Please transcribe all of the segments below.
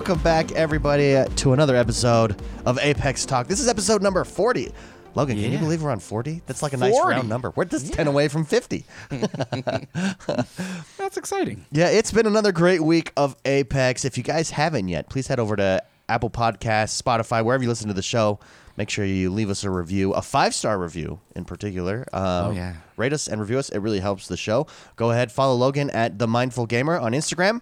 Welcome back, everybody, uh, to another episode of Apex Talk. This is episode number 40. Logan, can you believe we're on 40? That's like a nice round number. We're just 10 away from 50. That's exciting. Yeah, it's been another great week of Apex. If you guys haven't yet, please head over to Apple Podcasts, Spotify, wherever you listen to the show. Make sure you leave us a review, a five star review in particular. Um, Oh, yeah. Rate us and review us. It really helps the show. Go ahead, follow Logan at The Mindful Gamer on Instagram.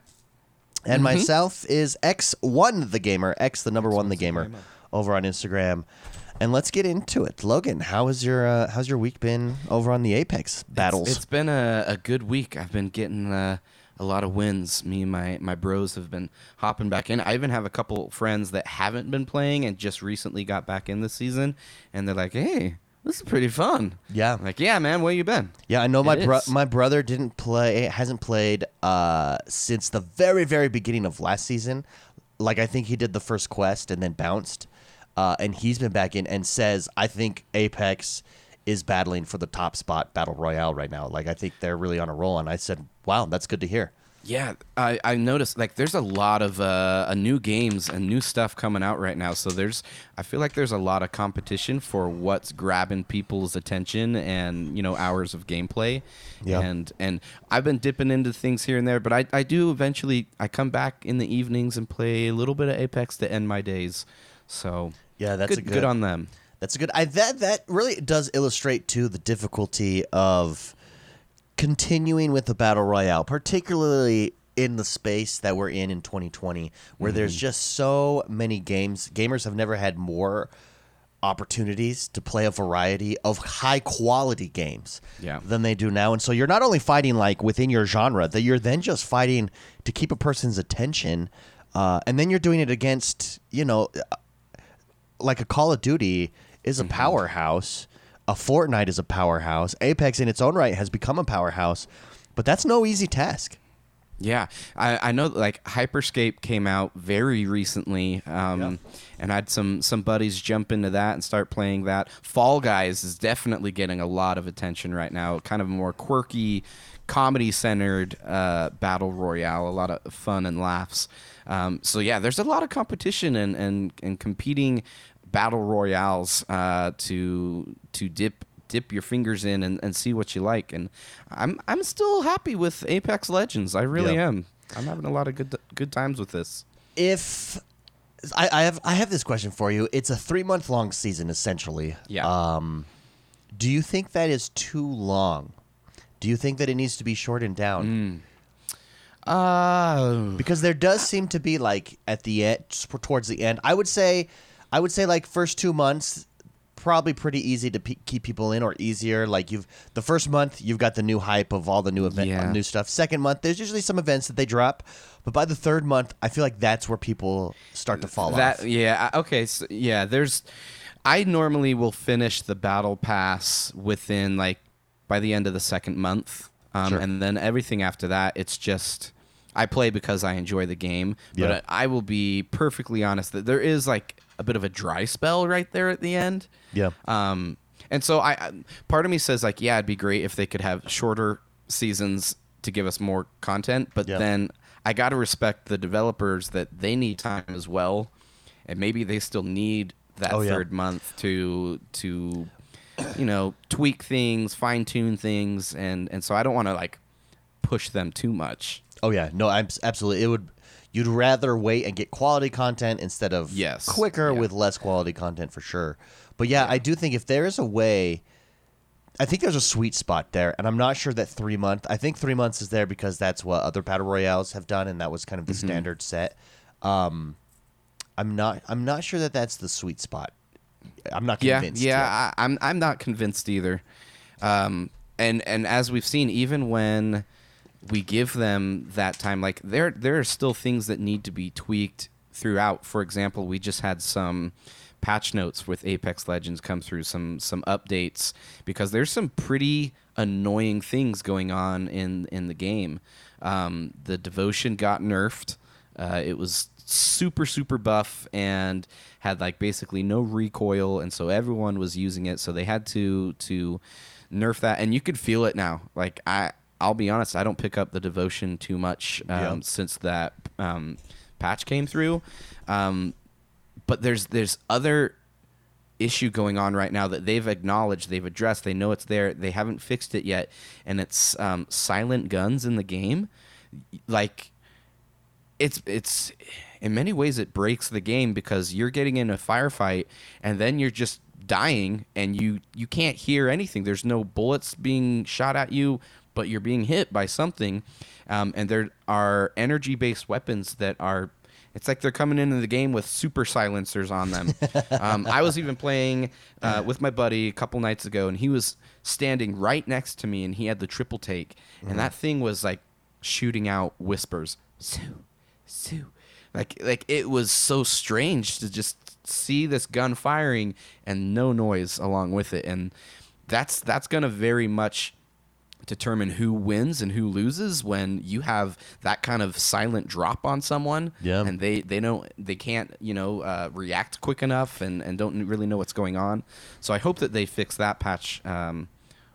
Mm-hmm. And myself is X1 the Gamer, X the number one the gamer, over on Instagram. And let's get into it. Logan, how has your uh, how's your week been over on the Apex battles? It's been a, a good week. I've been getting uh, a lot of wins. Me and my, my bros have been hopping back in. I even have a couple friends that haven't been playing and just recently got back in this season. And they're like, hey, this is pretty fun. Yeah. I'm like, yeah, man, where you been? Yeah, I know my It bro- is. my brother didn't play hasn't played uh since the very very beginning of last season. Like I think he did the first quest and then bounced. Uh, and he's been back in and says I think Apex is battling for the top spot battle royale right now. Like I think they're really on a roll and I said, "Wow, that's good to hear." Yeah, I, I noticed like there's a lot of uh, new games and new stuff coming out right now. So there's I feel like there's a lot of competition for what's grabbing people's attention and you know hours of gameplay. Yeah. And and I've been dipping into things here and there, but I, I do eventually I come back in the evenings and play a little bit of Apex to end my days. So Yeah, that's good, a good, good on them. That's a good. I, that that really does illustrate too the difficulty of continuing with the battle royale, particularly in the space that we're in in 2020, where there's Mm-hmm. just so many games. Gamers have never had more opportunities to play a variety of high quality games Yeah. than they do now and so you're not only fighting like within your genre that you're then just fighting to keep a person's attention uh, and then you're doing it against you know like a Call of Duty is a Mm-hmm. powerhouse, a Fortnite is a powerhouse, Apex in its own right has become a powerhouse, but that's no easy task. Yeah, I, I know. Like Hyperscape came out very recently, um, and I had some some buddies jump into that and start playing that. Fall Guys is definitely getting a lot of attention right now. Kind of a more quirky, comedy centered uh, battle royale. A lot of fun and laughs. Um, so yeah, there's a lot of competition and and, and competing battle royales uh, to to dip dip your fingers in and, and see what you like. And I'm I'm still happy with Apex Legends. I really Yeah. am. I'm having a lot of good good times with this. If I, I have I have this question for you. It's a three month long season essentially. Yeah. Um, do you think that is too long? Do you think that it needs to be shortened down? Uh, because there does seem to be like at the end towards the end i would say i would say like first two months probably pretty easy to pe keep people in or easier like you've the first month you've got the new hype of all the new event Yeah. new stuff second month there's usually some events that they drop but by the third month i feel like that's where people start to fall that off yeah okay so, yeah there's I normally will finish the battle pass within like by the end of the second month, um, Sure. and then everything after that it's just I play because I enjoy the game. But Yeah. I, I will be perfectly honest that there is like a bit of a dry spell right there at the end. yeah Um, and so I, part of me says like, yeah, it'd be great if they could have shorter seasons to give us more content. But Yeah. then I got to respect the developers that they need time as well, and maybe they still need that Oh, yeah. third month to to, you know, tweak things, fine tune things, and and so I don't want to like push them too much. oh yeah no i'm absolutely it would you'd rather wait and get quality content instead of Yes. quicker Yeah. with less quality content for sure but yeah, i do think if there is a way I think there's a sweet spot there, and I'm not sure that three month. I think three months is there because that's what other battle royales have done, and that was kind of the Mm-hmm. standard set. Um, I'm not. I'm not sure that that's the sweet spot. I'm not convinced. yeah, yet. I, I'm I'm not convinced either. Um, and and as we've seen, even when we give them that time, like there there are still things that need to be tweaked throughout. For example, we just had some patch notes with Apex Legends come through, some some updates because there's some pretty annoying things going on in in the game. Um, the devotion got nerfed. Uh, it was super super buff and had like basically no recoil, and so everyone was using it. So they had to to nerf that, and you could feel it now. Like I, I'll be honest, I don't pick up the devotion too much um, Yeah. since that um, patch came through. Um, but there's there's other issue going on right now that they've acknowledged, they've addressed, they know it's there, they haven't fixed it yet, and it's um, silent guns in the game. Like it's it's in many ways it breaks the game because you're getting in a firefight and then you're just dying and you you can't hear anything. There's no bullets being shot at you, but you're being hit by something. Um, and there are energy based weapons that are it's like they're coming into the game with super silencers on them. um, I was even playing uh, with my buddy a couple nights ago, and he was standing right next to me, and he had the triple take, and that thing was like shooting out whispers, Sue, Sue, like like it was so strange to just see this gun firing and no noise along with it, and that's that's gonna very much determine who wins and who loses when you have that kind of silent drop on someone Yeah. and they they don't they can't you know uh, react quick enough and and don't really know what's going on so i hope that they fix that patch um,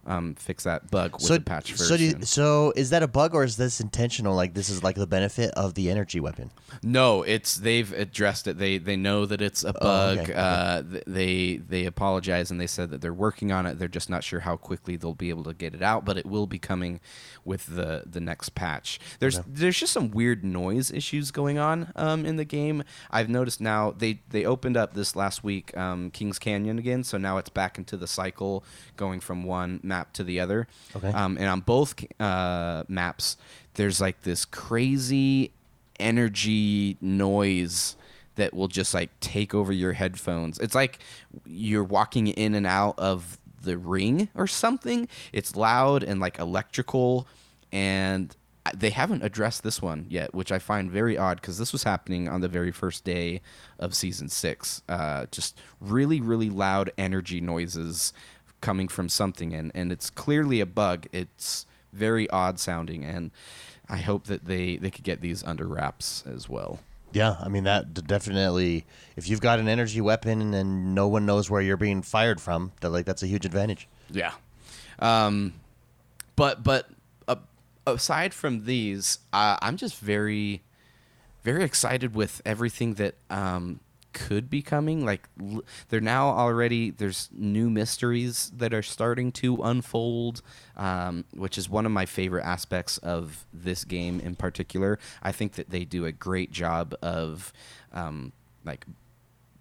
um, fix that bug with so, the patch version. so, you, so is that a bug or is this intentional? Like this is like the benefit of the energy weapon. No, it's they've addressed it. They they know that it's a bug. Oh, okay, Uh, they they apologize and they said that they're working on it. They're just not sure how quickly they'll be able to get it out, but it will be coming with the the next patch. There's there's just some weird noise issues going on um, in the game. I've noticed now they they opened up this last week um, Kings Canyon again, so now it's back into the cycle going from one map to the other. Okay. Um, and on both uh, maps, there's like this crazy energy noise that will just like take over your headphones. It's like you're walking in and out of the ring or something. It's loud and like electrical and they haven't addressed this one yet, which I find very odd because this was happening on the very first day of season six. Uh, just really, really loud energy noises coming from something, and, and it's clearly a bug. It's very odd sounding, and I hope that they, they could get these under wraps as well. Yeah, I mean that definitely. If you've got an energy weapon and no one knows where you're being fired from, that like that's a huge advantage. Yeah. Um, but but uh, aside from these, uh, I'm just very very excited with everything that um, could be coming. Like l- they're now already there's new mysteries that are starting to unfold, um, which is one of my favorite aspects of this game in particular. I think that they do a great job of um, like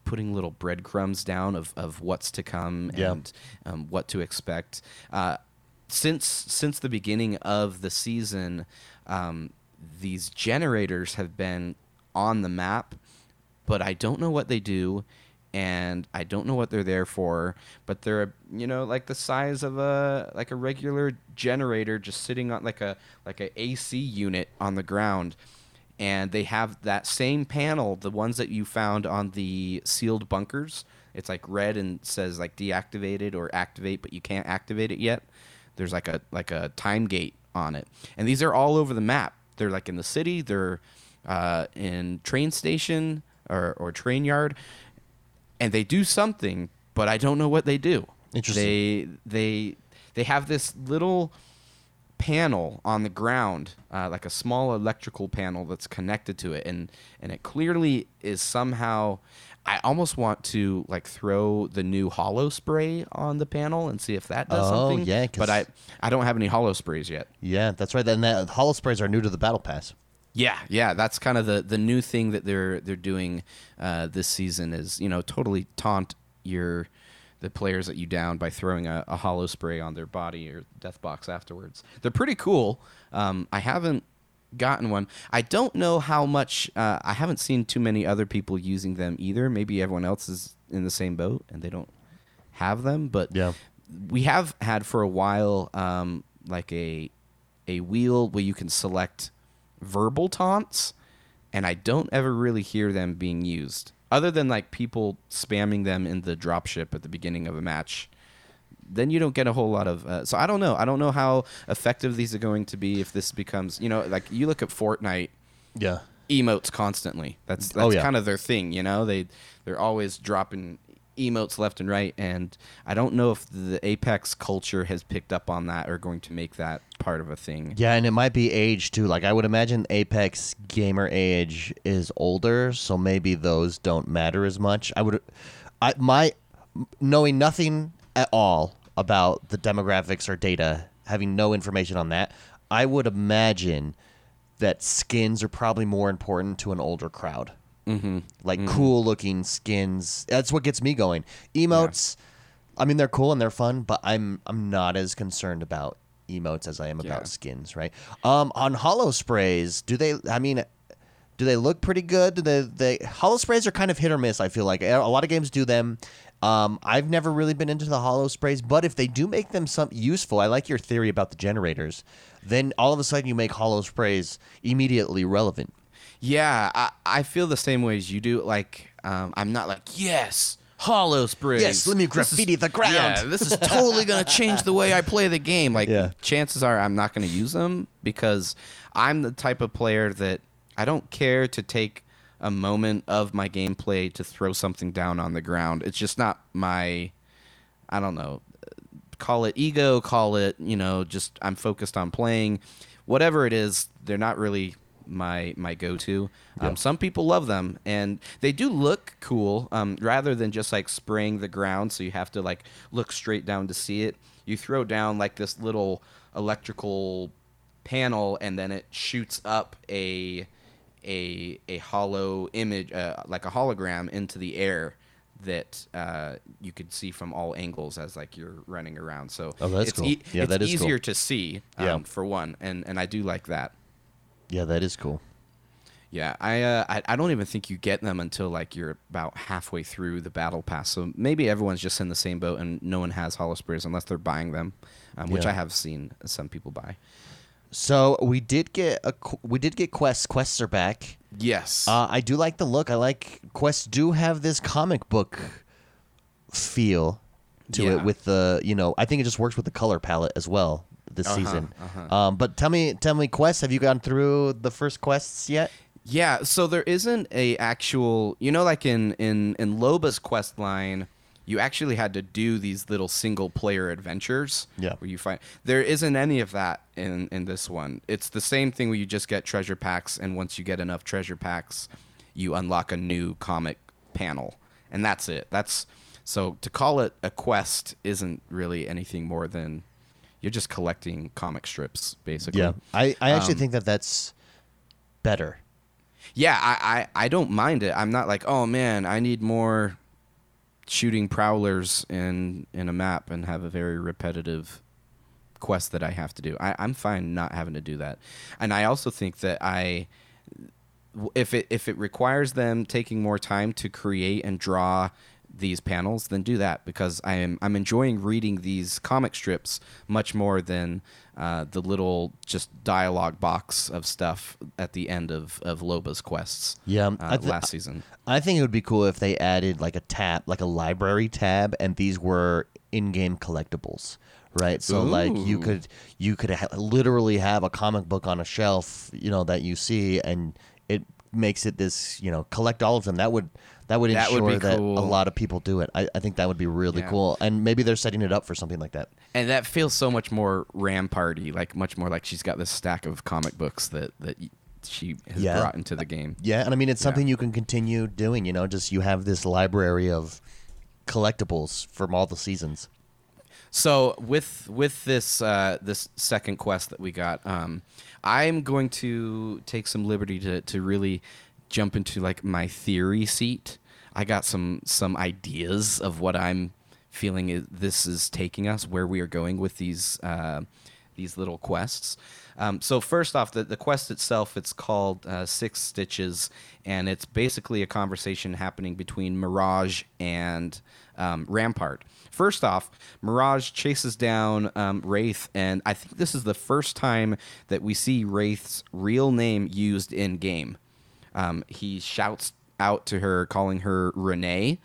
putting little breadcrumbs down of, of what's to come Yeah. and um, what to expect. Uh, since since the beginning of the season, um, these generators have been on the map, but I don't know what they do, and I don't know what they're there for. But they're you know like the size of a like a regular generator, just sitting on like a like a AC unit on the ground and they have that same panel, the ones that you found on the sealed bunkers. It's like red and says like deactivated or activate, but you can't activate it yet. There's like a like a time gate on it, and these are all over the map. They're like in the city. They're uh, in train station or or train yard, and they do something, but I don't know what they do. Interesting. They they they have this little panel on the ground, uh, like a small electrical panel that's connected to it, and and it clearly is somehow. I almost want to like throw the new holo spray on the panel and see if that does Oh, something. yeah, but I I don't have any holo sprays yet. Yeah, that's right. And that holo sprays are new to the battle pass. Yeah, yeah, that's kind of the the new thing that they're they're doing uh, this season is you know totally taunt your the players that you down by throwing a, a holo spray on their body or death box afterwards. They're pretty cool. Um, I haven't gotten one. I don't know how much. Uh, I haven't seen too many other people using them either. Maybe everyone else is in the same boat and they don't have them. But Yeah. we have had for a while um, like a a wheel where you can select verbal taunts, and I don't ever really hear them being used, other than like people spamming them in the dropship at the beginning of a match. Then you don't get a whole lot of. Uh, so I don't know. I don't know how effective these are going to be if this becomes. You know, like you look at Fortnite Yeah. emotes constantly. That's that's Oh, yeah. kind of their thing, you know. They they're always dropping emotes left and right, and I don't know if the Apex culture has picked up on that or going to make that part of a thing. Yeah, and it might be age too. Like I would imagine Apex gamer age is older, so maybe those don't matter as much. I would I my knowing nothing at all about the demographics or data, having no information on that, I would imagine that skins are probably more important to an older crowd. Mm-hmm. Like cool looking skins. That's what gets me going. Emotes, I mean, they're cool and they're fun, but I'm I'm not as concerned about emotes as I am about skins. Right? Um, on holo sprays, do they? I mean. Do they look pretty good? Do they, they holo sprays are kind of hit or miss. I feel like a lot of games do them. Um, I've never really been into the holo sprays, but if they do make them some useful, I like your theory about the generators. Then all of a sudden you make holo sprays immediately relevant. Yeah, I, I feel the same way as you do. Like, um, I'm not like, yes, holo sprays. Yes, let me graffiti the ground." Yeah, this is totally going to change the way I play the game. Like, Yeah. chances are I'm not going to use them because I'm the type of player that I don't care to take a moment of my gameplay to throw something down on the ground. It's just not my, I don't know, call it ego, call it, you know, just I'm focused on playing. Whatever it is, they're not really my my go-to. Um, some people love them and they do look cool um, rather than just like spraying the ground so you have to like look straight down to see it. You throw down like this little electrical panel and then it shoots up a a a hollow image uh, like a hologram into the air that uh, you could see from all angles as like you're running around. So Oh, that's it's cool. e- Yeah, it's that is cool. easier to see um, Yeah. for one, and and I do like that. Yeah, that is cool. Yeah, I, uh, I I don't even think you get them until like you're about halfway through the battle pass. So maybe everyone's just in the same boat and no one has holo sprays unless they're buying them, um, which Yeah. I have seen some people buy. So we did get a we did get quests. Quests are back. Yes. Uh, I do like the look. I like quests do have this comic book feel to Yeah. it with the you know I think it just works with the color palette as well this Uh-huh, season. uh-huh. Um, but tell me tell me quests. Have you gone through the first quests yet? Yeah, so there isn't a actual, you know, like in in in Loba's quest line, you actually had to do these little single player adventures. Yeah. where you find there isn't any of that in in this one. It's the same thing where you just get treasure packs, and once you get enough treasure packs, you unlock a new comic panel, and that's it. That's so to call it a quest isn't really anything more than you're just collecting comic strips, basically. Yeah, I I actually Um, think that that's better. Yeah, I, I, I don't mind it. I'm not like, oh man, I need more shooting prowlers in in a map and have a very repetitive quest that I have to do. I, I'm fine not having to do that. And I also think that I if it if it requires them taking more time to create and draw these panels, then do that because I am I'm enjoying reading these comic strips much more than uh, the little just dialogue box of stuff at the end of of Loba's quests. Yeah, uh, I thi- last season. I think it would be cool if they added like a tab, like a library tab, and these were in-game collectibles, right? So like you could you could ha- literally have a comic book on a shelf, you know, that you see, and it makes it this, you know, collect all of them. That would that would That would ensure be that cool. a lot of people do it. I, I think that would be really Yeah. cool, and maybe they're setting it up for something like that. And that feels so much more Ramparty, like much more like she's got this stack of comic books that that y- she has Yeah. brought into the game. Yeah, and I mean it's something you can continue doing. You know, just you have this library of collectibles from all the seasons. So with with this uh, this second quest that we got, um, I'm going to take some liberty to to really jump into like my theory seat. I got some some ideas of what I'm feeling is, this is taking us, where we are going with these uh, these little quests. Um, so first off, the, the quest itself, it's called uh, Six Stitches, and it's basically a conversation happening between Mirage and um, Rampart. First off, Mirage chases down um, Wraith, and I think this is the first time that we see Wraith's real name used in game. Um, he shouts out to her, calling her Renee.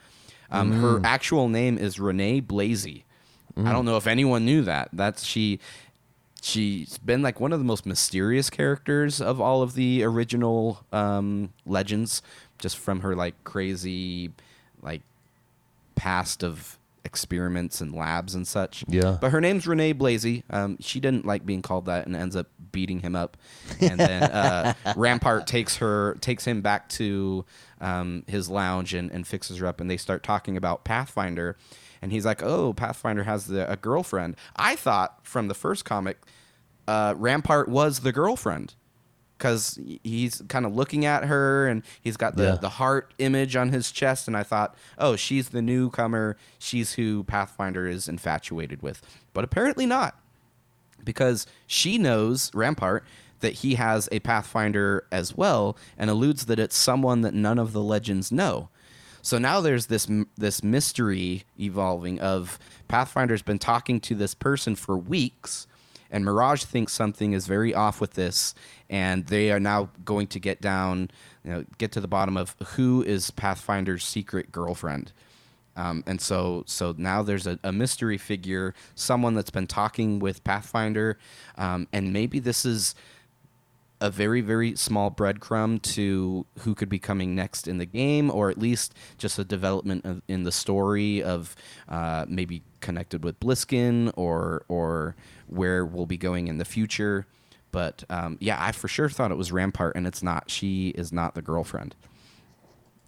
Um, Her actual name is Renee Blasey. I don't know if anyone knew that. That's she. She's been like one of the most mysterious characters of all of the original um, legends, just from her like crazy, like past of experiments and labs and such. Yeah. But her name's Renee Blasey. Um, she didn't like being called that and ends up beating him up. And then uh, Rampart takes her takes him back to um, his lounge and, and fixes her up, and they start talking about Pathfinder. And he's like, "Oh, Pathfinder has the, a girlfriend." I thought from the first comic, uh, Rampart was the girlfriend because he's kind of looking at her and he's got the, Yeah. the heart image on his chest and i thought oh she's the newcomer she's who pathfinder is infatuated with but apparently not because she knows rampart that he has a pathfinder as well and alludes that it's someone that none of the legends know so now there's this this mystery evolving of pathfinder's been talking to this person for weeks and Mirage thinks something is very off with this, and they are now going to get down, you know, get to the bottom of who is Pathfinder's secret girlfriend. Um, and so, so now there's a, a mystery figure, someone that's been talking with Pathfinder, um, and maybe this is a very very small breadcrumb to who could be coming next in the game or at least just a development of, in the story of uh, maybe connected with bliskin or or where we'll be going in the future but um, yeah i for sure thought it was rampart and it's not she is not the girlfriend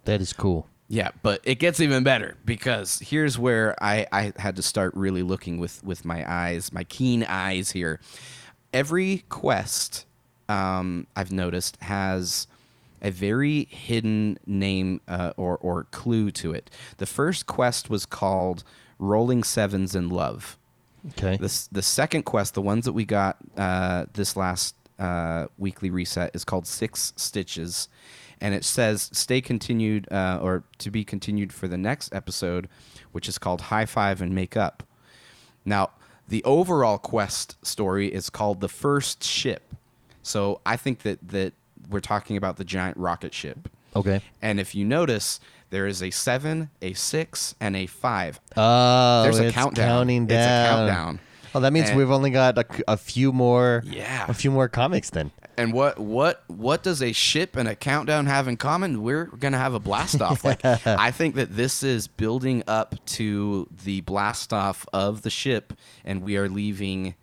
That is cool. yeah, but it gets even better because here's where I, I had to start really looking with, with my eyes, my keen eyes here. Every quest um, I've noticed has a very hidden name uh, or, or clue to it. The first quest was called Rolling Sevens in Love. Okay. The, the second quest, the ones that we got uh, this last uh, weekly reset, is called Six Stitches. And it says stay continued uh, or to be continued for the next episode, which is called High Five and Make Up. Now, the overall quest story is called The First Ship. So I think that, that we're talking about the giant rocket ship. okay. And if you notice, there is a seven, a six, and a five. Oh, There's a it's countdown. Counting It's a countdown. Oh, that means And- we've only got a few more. Yeah. A few more comics then. And what what what does a ship and a countdown have in common? We're gonna have a blast off. Like I think that this is building up to the blast off of the ship, and we are leaving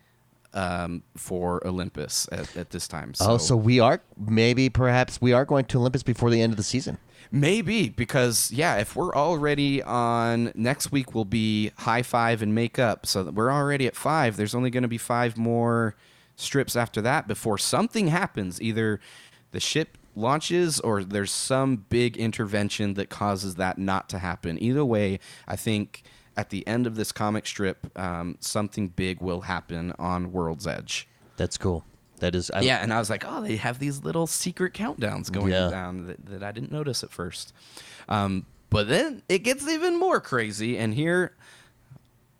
um, for Olympus at, at this time. So, oh, so we are maybe perhaps we are going to Olympus before the end of the season. maybe because yeah, if we're already on next week, will be high five and make up. So we're already at five. There's only going to be five more strips after that before something happens. Either the ship launches or there's some big intervention that causes that not to happen. Either way, I think at the end of this comic strip, um, something big will happen on World's Edge. That's cool. That is. I, Yeah, and I was like, oh, they have these little secret countdowns going Yeah. down that, that I didn't notice at first. Um, but then it gets even more crazy, and here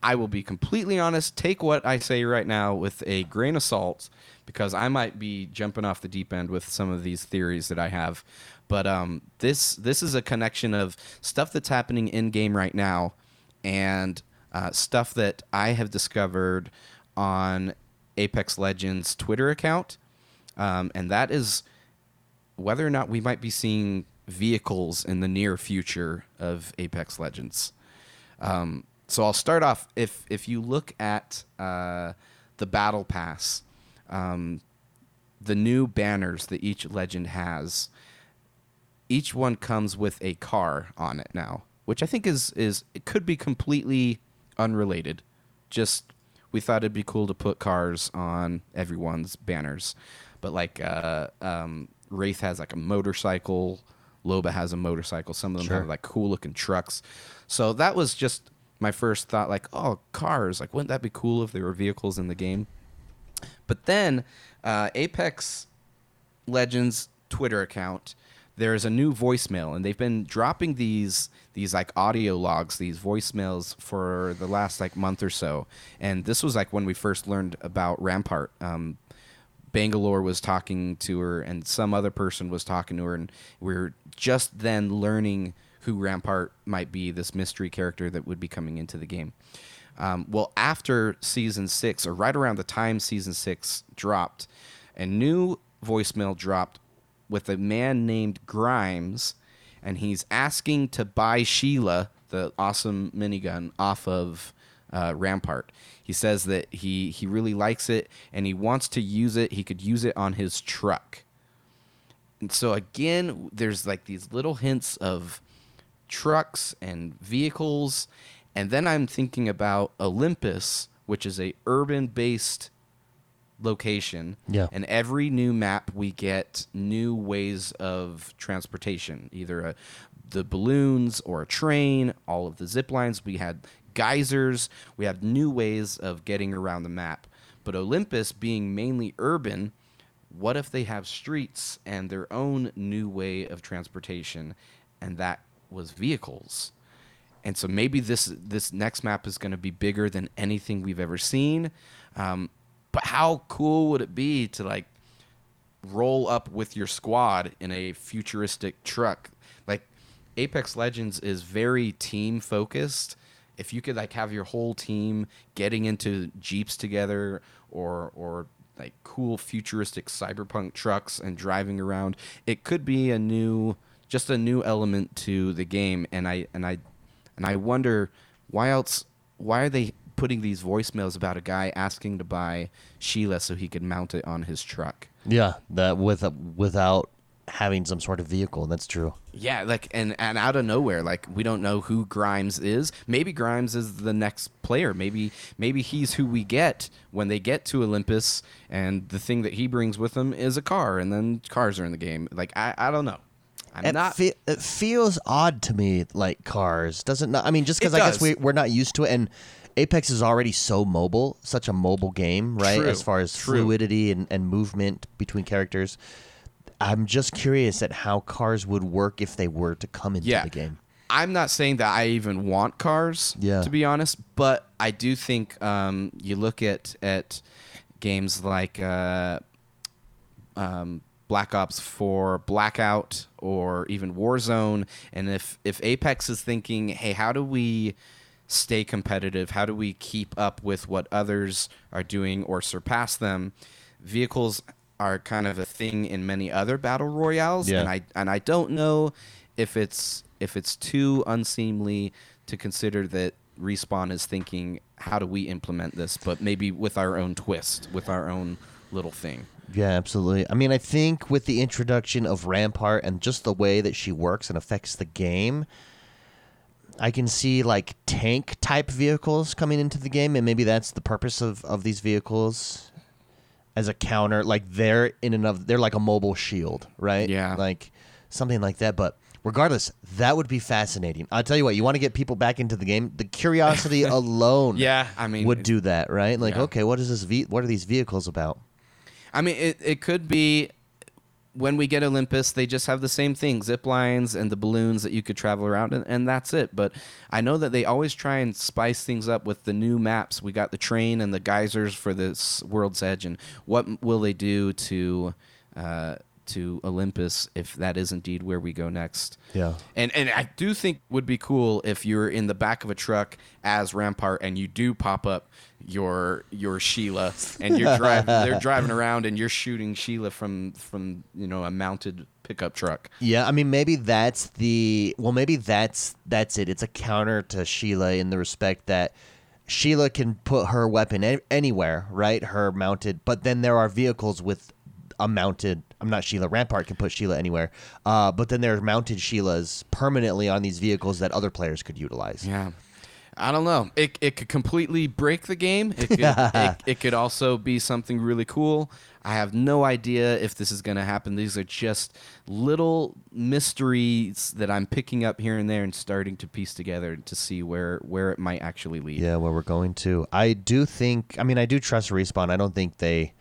I will be completely honest. Take what I say right now with a grain of salt, because I might be jumping off the deep end with some of these theories that I have. But um, this this is a connection of stuff that's happening in game right now, and uh, stuff that I have discovered on Apex Legends Twitter account, um, and that is whether or not we might be seeing vehicles in the near future of Apex Legends. Um, so I'll start off. If if you look at uh, the battle pass, um, the new banners that each legend has, each one comes with a car on it now, which I think is is it could be completely unrelated. Just we thought it'd be cool to put cars on everyone's banners, but like uh, um, Wraith has like a motorcycle, Loba has a motorcycle. Some of them Sure. have like cool looking trucks. So that was just my first thought. Like, oh, cars! Like, wouldn't that be cool if there were vehicles in the game? But then uh, Apex Legends Twitter account, there is a new voicemail, and they've been dropping these these like audio logs, these voicemails for the last like month or so. And this was like when we first learned about Rampart. Um, Bangalore was talking to her, and some other person was talking to her, and we were just then learning who Rampart might be, this mystery character that would be coming into the game. Um, well, after season six, or right around the time season six dropped, a new voicemail dropped with a man named Grimes, and he's asking to buy Sheila the awesome minigun off of uh, Rampart. He says that he he really likes it and he wants to use it. He could use it on his truck. And so again, there's like these little hints of trucks and vehicles, and then I'm thinking about Olympus, which is a urban based location. Yeah. And every new map, we get new ways of transportation, either a, the balloons or a train, all of the zip lines. We had geysers. We have new ways of getting around the map. But Olympus, being mainly urban, what if they have streets and their own new way of transportation? And that was vehicles. And so maybe this this next map is going to be bigger than anything we've ever seen. Um, but how cool would it be to like roll up with your squad in a futuristic truck? Like Apex Legends is very team focused. If you could like have your whole team getting into jeeps together or or like cool futuristic cyberpunk trucks and driving around, it could be a new just a new element to the game and I and I and I wonder why else why are they putting these voicemails about a guy asking to buy Sheila so he could mount it on his truck. Yeah, that with uh, without having some sort of vehicle. That's true. Yeah, like and and out of nowhere, like we don't know who Grimes is. Maybe Grimes is the next player. Maybe maybe he's who we get when they get to Olympus, and the thing that he brings with him is a car, and then cars are in the game. Like I I don't know. I'm it, not. fe- it feels odd to me, like cars. Doesn't not? I mean, just because I guess we we're not used to it, and Apex is already so mobile, such a mobile game, right? True. As far as True. fluidity and, and movement between characters. I'm just curious at how cars would work if they were to come into Yeah. the game. I'm not saying that I even want cars, Yeah. to be honest, but I do think um, you look at at games like uh, um, Black Ops 4, Blackout, or even Warzone, and if if Apex is thinking, hey, how do we stay competitive? How do we keep up with what others are doing or surpass them? Vehicles are kind of a thing in many other battle royales, Yeah. and I and I don't know if it's if it's too unseemly to consider that respawn is thinking how do we implement this but maybe with our own twist with our own little thing Yeah, absolutely. I mean, I think with the introduction of Rampart and just the way that she works and affects the game, I can see like tank type vehicles coming into the game, and maybe that's the purpose of, of these vehicles as a counter. Like they're in and of they're like a mobile shield, right? Yeah. like something like that. But regardless, that would be fascinating. I'll tell you what, you want to get people back into the game. The curiosity alone, Yeah, I mean, would do that, right? Like, Yeah. okay, what is this? Ve- what are these vehicles about? I mean, it, it could be when we get Olympus, they just have the same thing zip lines and the balloons that you could travel around, and, and that's it. But I know that they always try and spice things up with the new maps. We got the train and the geysers for this World's Edge, and what will they do to. Uh, to Olympus, if that is indeed where we go next. Yeah. And and I do think would be cool if you're in the back of a truck as Rampart and you do pop up your your Sheila and you're driving they're driving around and you're shooting Sheila from from you know a mounted pickup truck. Yeah, I mean maybe that's the well maybe that's that's it. It's a counter to Sheila in the respect that Sheila can put her weapon anywhere, right? Her mounted, but then there are vehicles with a mounted. I'm not Sheila. Rampart can put Sheila anywhere, uh, but then there are mounted Sheilas permanently on these vehicles that other players could utilize. Yeah. I don't know. It, it could completely break the game. It could, it, it could also be something really cool. I have no idea if this is going to happen. These are just little mysteries that I'm picking up here and there and starting to piece together to see where, where it might actually lead. Yeah, where we're going to. I do think. I mean, I do trust respawn. I don't think they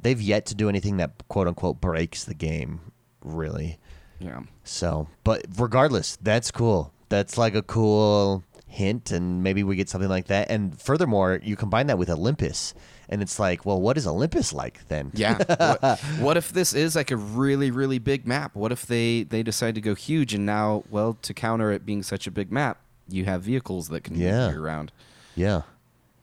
they've yet to do anything that quote unquote breaks the game. Really. Yeah. So, but regardless, that's cool. That's like a cool hint, and maybe we get something like that. And furthermore, you combine that with Olympus, and it's like, well, what is Olympus like then? Yeah. what, what if this is like a really, really big map? What if they they decide to go huge and now, well, to counter it being such a big map, you have vehicles that can Yeah. move you around. Yeah.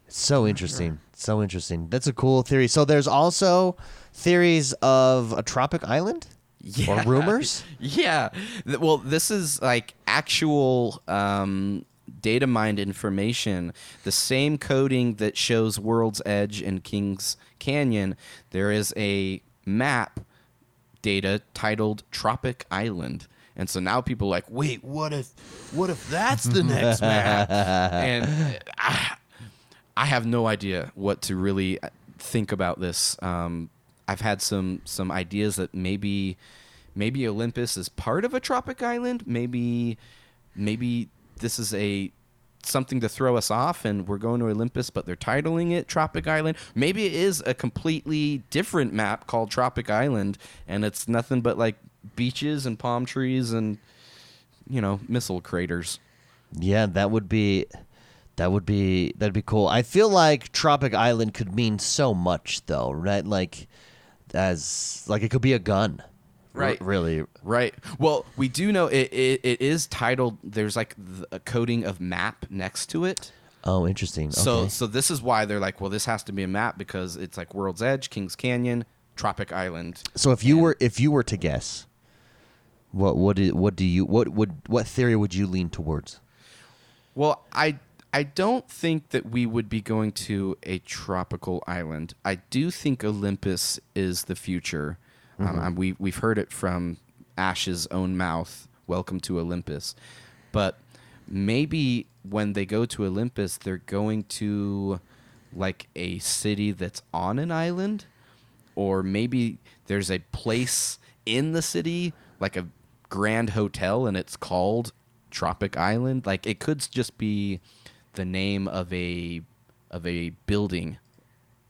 It's so interesting. So interesting. That's a cool theory. So there's also theories of a tropic island or rumors. Yeah. Well, this is like actual um, data mined information. The same coding that shows World's Edge and Kings Canyon, there is a map data titled Tropic Island. And so now people are like, wait, what if, what if that's the next map? And I, I have no idea what to really think about this. Um, I've had some some ideas that maybe maybe Olympus is part of a tropic island. Maybe maybe this is a something to throw us off and we're going to Olympus but they're titling it Tropic Island. Maybe it is a completely different map called Tropic Island and it's nothing but like beaches and palm trees and you know, missile craters. Yeah, that would be that would be that'd be cool. I feel like Tropic Island could mean so much though, right? Like as like it could be a gun. R- Right. really. Right. Well, we do know it, it, it is titled. There's like a coding of map next to it. Oh, interesting. So okay. so this is why they're like, well, this has to be a map because it's like World's Edge, Kings Canyon, Tropic Island. So if you And- were if you were to guess, what what do, what do you what would what theory would you lean towards? Well, I I don't think that we would be going to a tropical island. I do think Olympus is the future. Um, and we we've heard it from Ash's own mouth. Welcome to Olympus, but maybe when they go to Olympus, they're going to like a city that's on an island, or maybe there's a place in the city, like a grand hotel, and it's called Tropic Island. Like it could just be the name of a of a building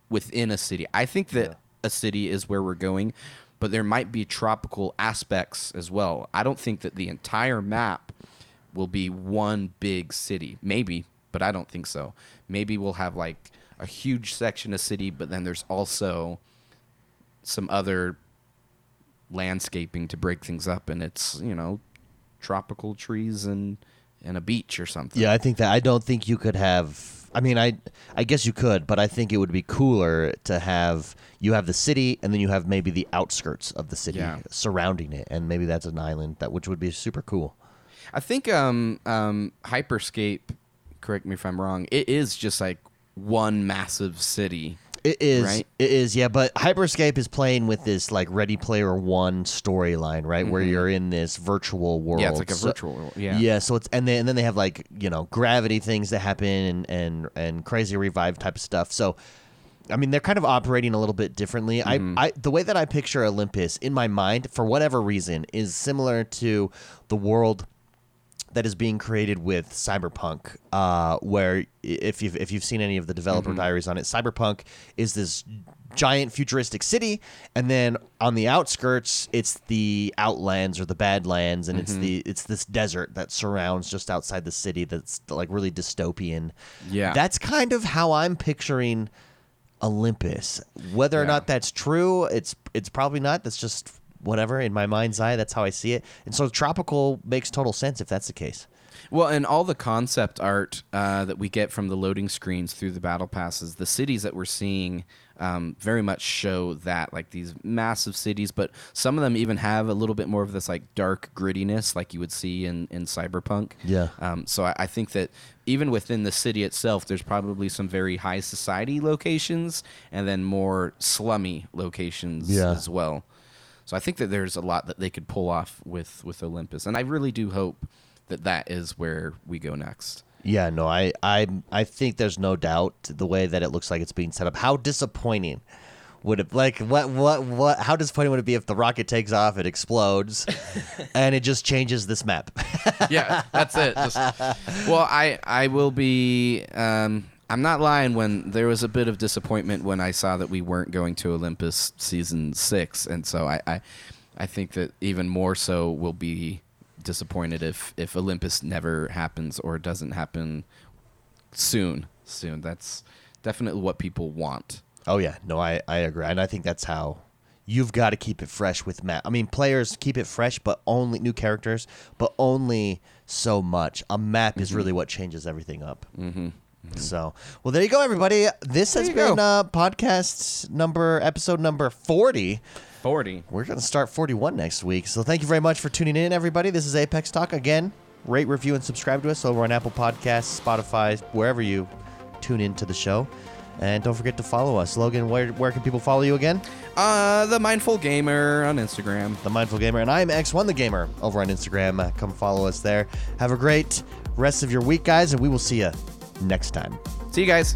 within a city. I think that Yeah. a city is where we're going, but there might be tropical aspects as well. I don't think that the entire map will be one big city. Maybe, but I don't think so. Maybe we'll have like a huge section of city, but then there's also some other landscaping to break things up and it's, you know, tropical trees and and a beach or something. Yeah, I think that I don't think you could have. I mean, I I guess you could, but I think it would be cooler to have you have the city and then you have maybe the outskirts of the city Yeah. surrounding it, and maybe that's an island that which would be super cool. I think um, um, Hyperscape, correct me if I'm wrong, it is just like one massive city. It is. Right? It is. Yeah, but Hyperscape is playing with this like Ready Player One storyline, right? Where you're in this virtual world. Mm-hmm. Yeah, it's like a So- virtual world. Yeah. Yeah, so it's and then and then they have like you know gravity things that happen and and and crazy revive type of stuff. So, I mean, they're kind of operating a little bit differently. Mm-hmm. I I the way that I picture Olympus in my mind, for whatever reason, is similar to the world that is being created with Cyberpunk, uh, where if you've if you've seen any of the developer Mm-hmm. diaries on it, Cyberpunk is this giant futuristic city, and then on the outskirts, it's the Outlands or the Badlands, and Mm-hmm. it's the it's this desert that surrounds just outside the city that's like really dystopian. Yeah. that's kind of how I'm picturing Olympus. Whether or Yeah. not that's true, it's it's probably not. That's just whatever in my mind's eye. That's how I see it. And so tropical makes total sense if that's the case. Well, and all the concept art uh, that we get from the loading screens through the battle passes, the cities that we're seeing um, very much show that, like these massive cities, but some of them even have a little bit more of this like dark grittiness, like you would see in in Cyberpunk. Yeah. Um, so I, I think that even within the city itself, there's probably some very high society locations, and then more slummy locations Yeah. as well. So I think that there's a lot that they could pull off with with Olympus, and I really do hope that that is where we go next. Yeah, no, I, I, I think there's no doubt the way that it looks like it's being set up. How disappointing would it like what what what? How disappointing would it be if the rocket takes off, it explodes, and it just changes this map? yeah, that's it. Just, well, I I will be. Um, I'm not lying. When there was a bit of disappointment when I saw that we weren't going to Olympus season six, and so I I, I think that even more so will be disappointed if if Olympus never happens or doesn't happen soon. Soon. That's definitely what people want. oh yeah, no, I I agree, and I think that's how. You've got to keep it fresh with map. I mean, players keep it fresh, but only new characters, but only so much. A map is really what changes everything up. Mm-hmm. So, well, there you go, everybody. This has been uh, podcast number, episode number 40. Forty. We're going to start 41 next week. So, thank you very much for tuning in, everybody. This is Apex Talk again. rate, review, and subscribe to us over on Apple Podcasts, Spotify, wherever you tune into the show. And don't forget to follow us. Logan, where, where can people follow you again? Uh, the Mindful Gamer on Instagram. The Mindful Gamer. And I'm X1 the Gamer over on Instagram. Come follow us there. Have a great rest of your week, guys, and we will see you next time. See you guys.